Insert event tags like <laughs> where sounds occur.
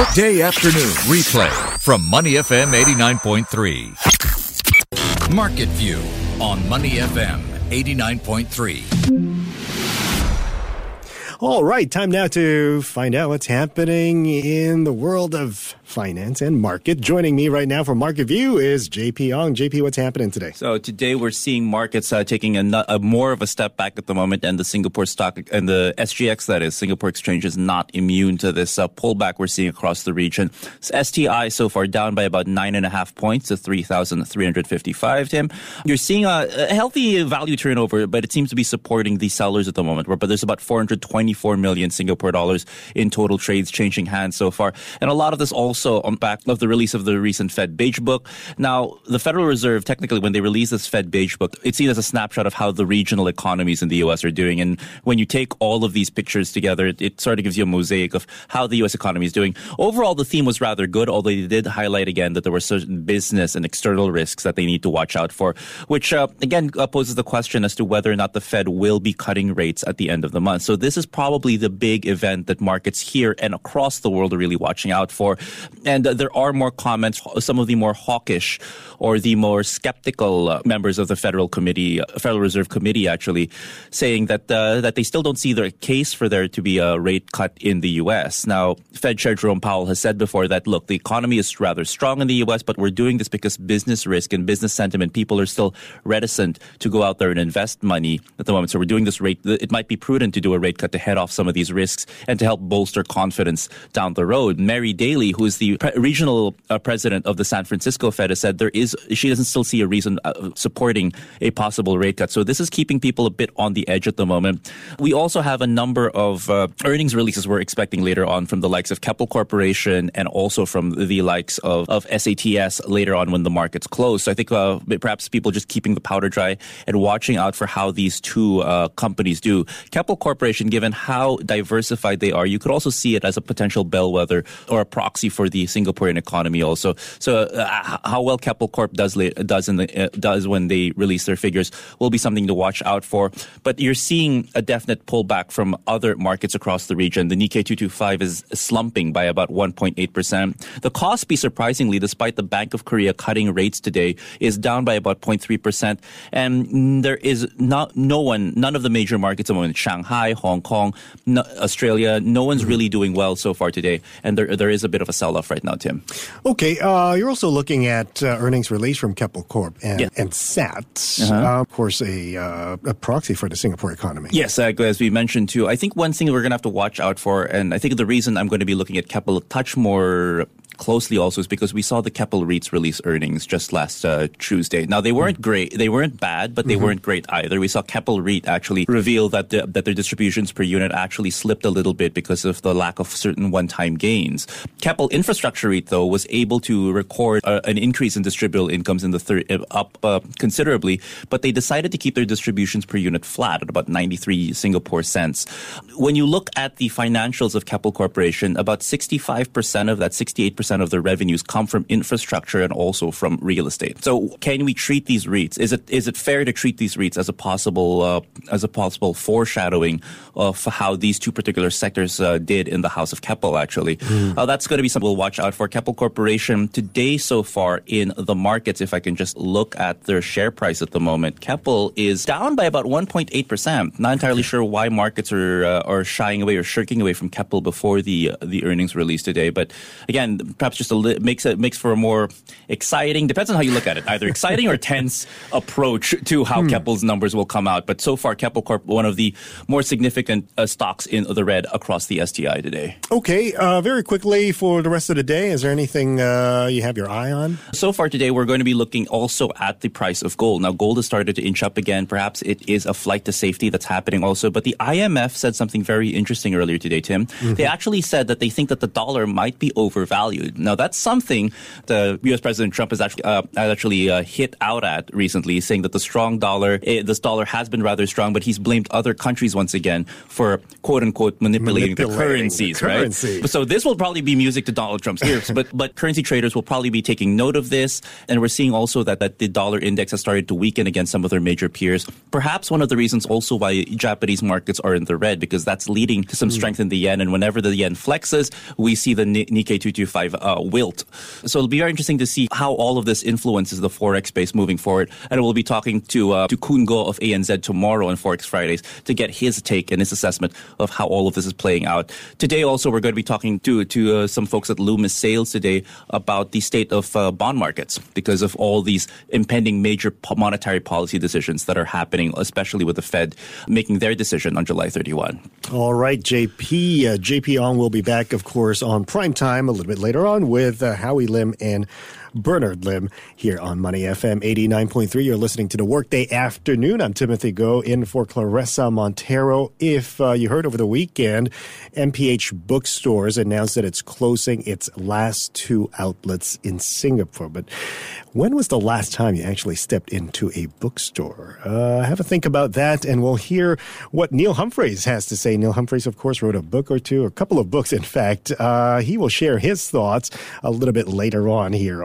Workday afternoon replay from Money FM 89.3. Market View on Money FM 89.3. All right, time now to find out what's happening in the world of finance and market. Joining me right now for Market View is JP Ong. JP, what's happening today? So today we're seeing markets uh, taking a, a, more of a step back at the moment, and the Singapore stock and the SGX, that is Singapore Exchange, is not immune to this uh, pullback we're seeing across the region. So STI so far down by about nine and a half points to three thousand three hundred fifty-five. Tim, you're seeing a, a, healthy value turnover, but it seems to be supporting the sellers at the moment. But there's about four hundred twenty-four million Singapore dollars in total trades changing hands so far, and a lot of this also also on back of the release of the recent Fed Beige Book. Now, the Federal Reserve, technically, when they release this Fed Beige Book, it's seen as a snapshot of how the regional economies in the U.S. are doing. And when you take all of these pictures together, it, it sort of gives you a mosaic of how the U.S. economy is doing. Overall, the theme was rather good, although they did highlight again that there were certain business and external risks that they need to watch out for, which uh, again uh, poses the question as to whether or not the Fed will be cutting rates at the end of the month. So this is probably the big event that markets here and across the world are really watching out for. And uh, there are more comments, some of the more hawkish or the more skeptical uh, members of the Federal Committee, uh, Federal Reserve Committee, actually saying that uh, that they still don't see the case for there to be a rate cut in the U.S. Now, Fed Chair Jerome Powell has said before that look, the economy is rather strong in the U.S., but we're doing this because business risk and business sentiment, people are still reticent to go out there and invest money at the moment. So we're doing this rate. It might be prudent to do a rate cut to head off some of these risks and to help bolster confidence down the road. Mary Daly, who is the regional uh, president of the San Francisco Fed, has said there is she doesn't still see a reason uh, supporting a possible rate cut. So this is keeping people a bit on the edge at the moment. We also have a number of uh, earnings releases we're expecting later on from the likes of Keppel Corporation and also from the likes of, of SATS later on when the markets close. So I think uh, perhaps people just keeping the powder dry and watching out for how these two uh, companies do. Keppel Corporation, given how diversified they are, you could also see it as a potential bellwether or a proxy for the Singaporean economy also. So uh, how well Keppel Corp does does in the uh, does when they release their figures will be something to watch out for. But you're seeing a definite pullback from other markets across the region. The Nikkei 225 is slumping by about 1.8 percent. The Kospi, surprisingly, despite the Bank of Korea cutting rates today, is down by about 0.3 percent. And there is not no one, none of the major markets moment, Shanghai, Hong Kong, no, Australia, no one's really doing well so far today. And there there is a bit of a sell off right now, Tim. Okay, uh, you're also looking at uh, earnings release from Keppel Corp and, yeah. and SATS, uh-huh. uh, of course, a, uh, a, proxy for the Singapore economy. Yes, as we mentioned too. I think one thing we're going to have to watch out for, and I think the reason I'm going to be looking at Keppel a touch more closely also is because we saw the Keppel REITs release earnings just last uh, Tuesday. Now they weren't mm great, they weren't bad, but they mm-hmm. weren't great either. We saw Keppel REIT actually reveal that the, that their distributions per unit actually slipped a little bit because of the lack of certain one-time gains. Keppel Infrastructure REIT though was able to record uh, an increase in distributable incomes in the third uh, up uh, considerably, but they decided to keep their distributions per unit flat at about 93 Singapore cents. When you look at the financials of Keppel Corporation, about 65% of that 68% percent of their revenues come from infrastructure and also from real estate. So can we treat these REITs? Is it is it fair to treat these REITs as a possible uh, as a possible foreshadowing of how these two particular sectors uh, did in the House of Keppel? Actually, mm. uh, that's going to be something we'll watch out for. Keppel Corporation today so far in the markets. If I can just look at their share price at the moment, Keppel is down by about 1.8 percent. Not entirely sure why markets are uh, are shying away or shirking away from Keppel before the uh, the earnings release today. But again, perhaps just a li- makes it makes for a more exciting. Depends on how you look at it, either exciting or tense <laughs> approach to how hmm. Keppel's numbers will come out. But so far, Keppel Corp one of the more significant uh, stocks in the red across the STI today. Okay, uh, very quickly for the rest of the day, is there anything uh, you have your eye on? So far today, we're going to be looking also at the price of gold. Now, gold has started to inch up again. Perhaps it is a flight to safety that's happening also. But the IMF said something very interesting earlier today, Tim. Mm-hmm. They actually said that they think that the dollar might be overvalued. Now, that's something the U.S. President Trump has actually uh, actually uh, hit out at recently, saying that the strong dollar, eh, this dollar has been rather strong, but he's blamed other countries once again for quote unquote manipulating, Manipulating the currencies, the currency. right? So this will probably be music to Donald Trump's ears, <laughs> but but currency traders will probably be taking note of this, and we're seeing also that that the dollar index has started to weaken against some of their major peers. Perhaps one of the reasons also why Japanese markets are in the red because that's leading to some strength in the yen, and whenever the yen flexes, we see the Ni- Nikkei 225 uh, wilt. So it'll be very interesting to see how all of this influences the forex space moving forward, and we'll be talking to uh, to Khoon Goh of ANZ tomorrow on Forex Fridays to get his take and his assessment of how all of this is playing out. Today, also, we're going to be talking to to uh, some folks at Loomis Sayles today about the state of uh, bond markets because of all these impending major monetary policy decisions that are happening, especially with the Fed making their decision on July 31. All right, JP. Uh, JP Ong will be back, of course, on prime time a little bit later on with uh, Howie Lim and Bernard Lim here on Money FM 89.3. You're listening to the Workday Afternoon. I'm Timothy Go in for Claressa Monteiro. If uh, you heard over the weekend, MPH Bookstores announced that it's closing its last two outlets in Singapore. But when was the last time you actually stepped into a bookstore? Uh, have a think about that, and we'll hear what Neil Humphreys has to say. Neil Humphreys, of course, wrote a book or two, a couple of books, in fact. Uh, he will share his thoughts a little bit later on here